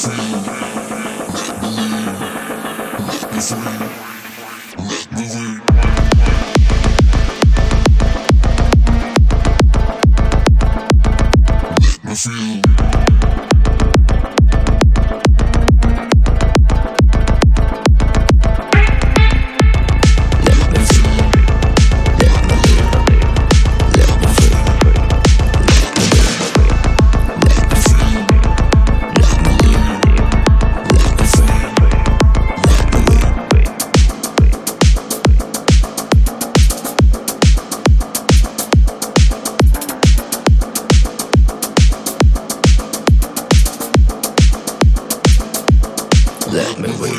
feel. 没回